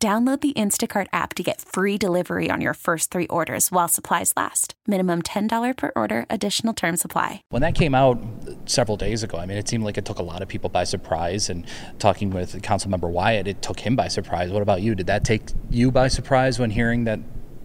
Download the Instacart app to get free delivery on your first three orders while supplies last. Minimum $10 per order, additional term supply. When that came out several days ago, I mean, it seemed like it took a lot of people by surprise. And talking with Councilmember Wyatt, it took him by surprise. What about you? Did that take you by surprise when hearing that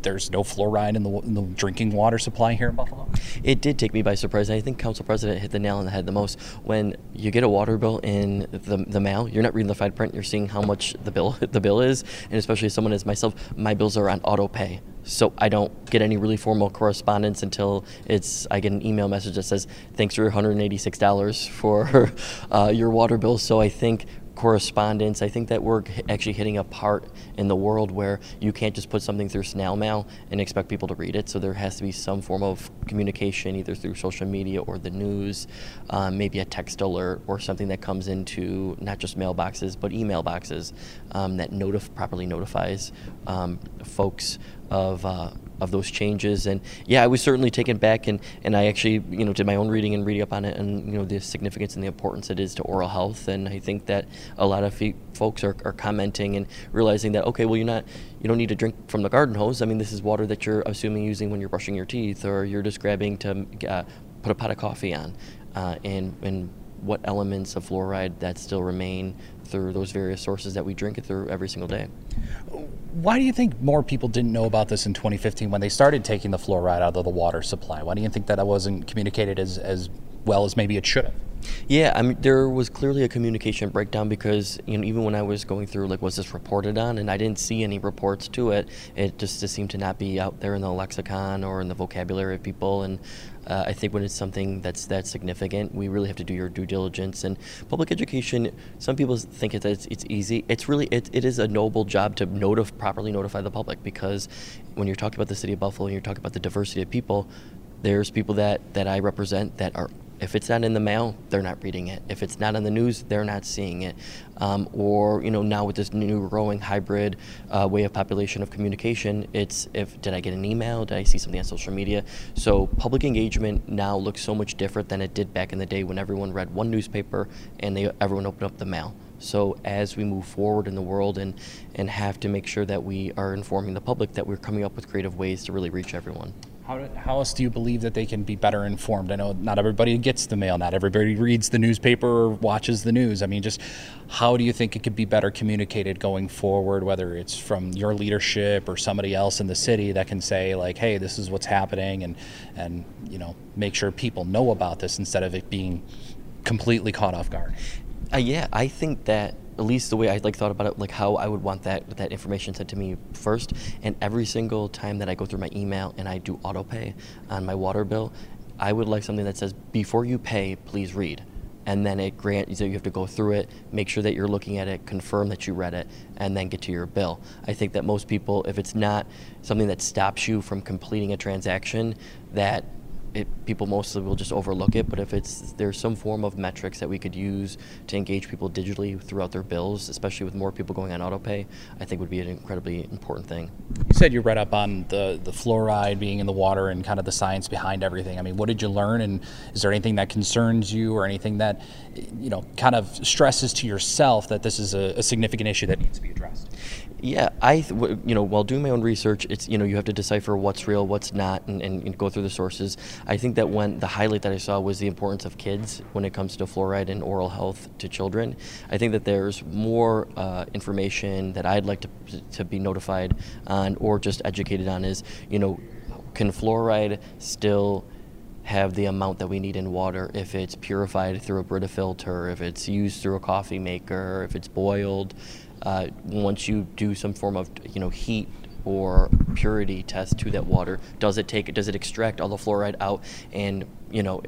there's no fluoride in the, in the, drinking water supply here in Buffalo? It did take me by surprise. I think Council President hit the nail on the head the most. When you get a water bill in the, the mail, you're not reading the fine print. You're seeing how much the bill the bill is, and especially someone as myself, my bills are on auto pay. So I don't get any really formal correspondence until it's I get an email message that says thanks for your $186 for uh, your water bill. So I think correspondence. I think that we're actually hitting a part in the world where you can't just put something through snail mail and expect people to read it. So there has to be some form of communication, either through social media or the news, um, maybe a text alert or something that comes into not just mailboxes but email boxes um, that notif- properly notifies um, folks of uh, of those changes. And yeah, I was certainly taken back, and, and I actually you know did my own reading and reading up on it, and you know the significance and the importance it is to oral health. And I think that a lot of folks are, are commenting and realizing that okay, well you're not you don't need to drink from the garden hose. I mean, this is water that you're assuming using when you're brushing your teeth, or you're just grabbing to uh, put a pot of coffee on, uh, and and what elements of fluoride that still remain through those various sources that we drink it through every single day. Why do you think more people didn't know about this in 2015 when they started taking the fluoride out of the water supply? Why do you think that wasn't communicated as, as well as maybe it should have? Yeah, I mean, there was clearly a communication breakdown because you know even when I was going through like was this reported on, and I didn't see any reports to it. It just, just seemed to not be out there in the lexicon or in the vocabulary of people. And uh, I think when it's something that's that significant, we really have to do your due diligence. And public education, some people think it's it's, easy. It's really it, it is a noble job to notif- properly notify the public because when you're talking about the city of Buffalo and you're talking about the diversity of people, there's people that that I represent that are if it's not in the mail, they're not reading it. If it's not on the news, they're not seeing it. Um, or you know now with this new growing hybrid uh, way of population of communication, it's if did I get an email? Did I see something on social media? So public engagement now looks so much different than it did back in the day when everyone read one newspaper and they everyone opened up the mail. So as we move forward in the world and and have to make sure that we are informing the public that we're coming up with creative ways to really reach everyone. How, how else do you believe that they can be better informed? I know not everybody gets the mail, not everybody reads the newspaper or watches the news. I mean, just how do you think it could be better communicated going forward, whether it's from your leadership or somebody else in the city that can say, like, hey, this is what's happening, and, and you know, make sure people know about this instead of it being completely caught off guard? Uh, yeah, I think that at least the way I like thought about it, like how I would want that that information sent to me first. And every single time that I go through my email and I do auto pay on my water bill, I would like something that says before you pay, please read. And then it grants you, so you have to go through it, make sure that you're looking at it, confirm that you read it, and then get to your bill. I think that most people, if it's not something that stops you from completing a transaction, that it, people mostly will just overlook it. But if it's there's some form of metrics that we could use to engage people digitally throughout their bills, especially with more people going on autopay, I think would be an incredibly important thing. You said you read up on the the fluoride being in the water and kind of the science behind everything. I mean, what did you learn, and is there anything that concerns you, or anything that you know kind of stresses to yourself that this is a, a significant issue that needs to be addressed? Yeah, I th- you know while doing my own research, it's you know you have to decipher what's real, what's not, and, and, and, go through the sources. I think that when the highlight that I saw was the importance of kids when it comes to fluoride and oral health to children. I think that there's more uh, information that I'd like to to be notified on or just educated on. Is you know can fluoride still have the amount that we need in water if it's purified through a Brita filter, if it's used through a coffee maker, if it's boiled uh, once you do some form of you know heat or purity test to that water, does it take does it extract all the fluoride out? And you know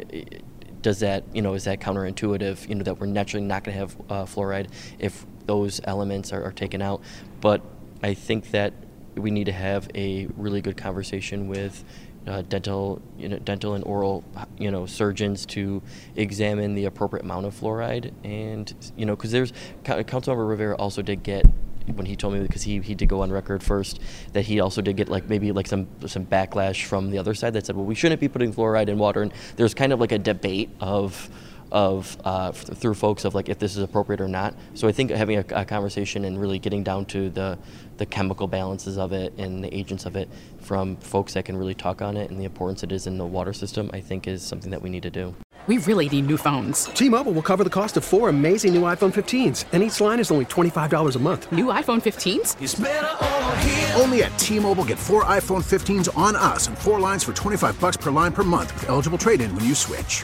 does that you know is that counterintuitive you know that we're naturally not going to have uh, fluoride if those elements are, are taken out? But I think that we need to have a really good conversation with uh, dental, you know, dental and oral, you know, surgeons to examine the appropriate amount of fluoride, and you know, because there's Councilmember Rivera also did get when he told me because he, he did go on record first that he also did get like maybe like some some backlash from the other side that said well we shouldn't be putting fluoride in water. And there's kind of like a debate of of uh, through folks of like if this is appropriate or not. So I think having a, a, conversation and really getting down to the the chemical balances of it and the agents of it from folks that can really talk on it and the importance it is in the water system, I think is something that we need to do. We really need new phones. T-Mobile will cover the cost of four amazing new iPhone 15s, and each line is only twenty five dollars a month. New iPhone 15s? Only at T-Mobile, get four iPhone 15s on us, and four lines for twenty five bucks per line per month with eligible trade-in when you switch.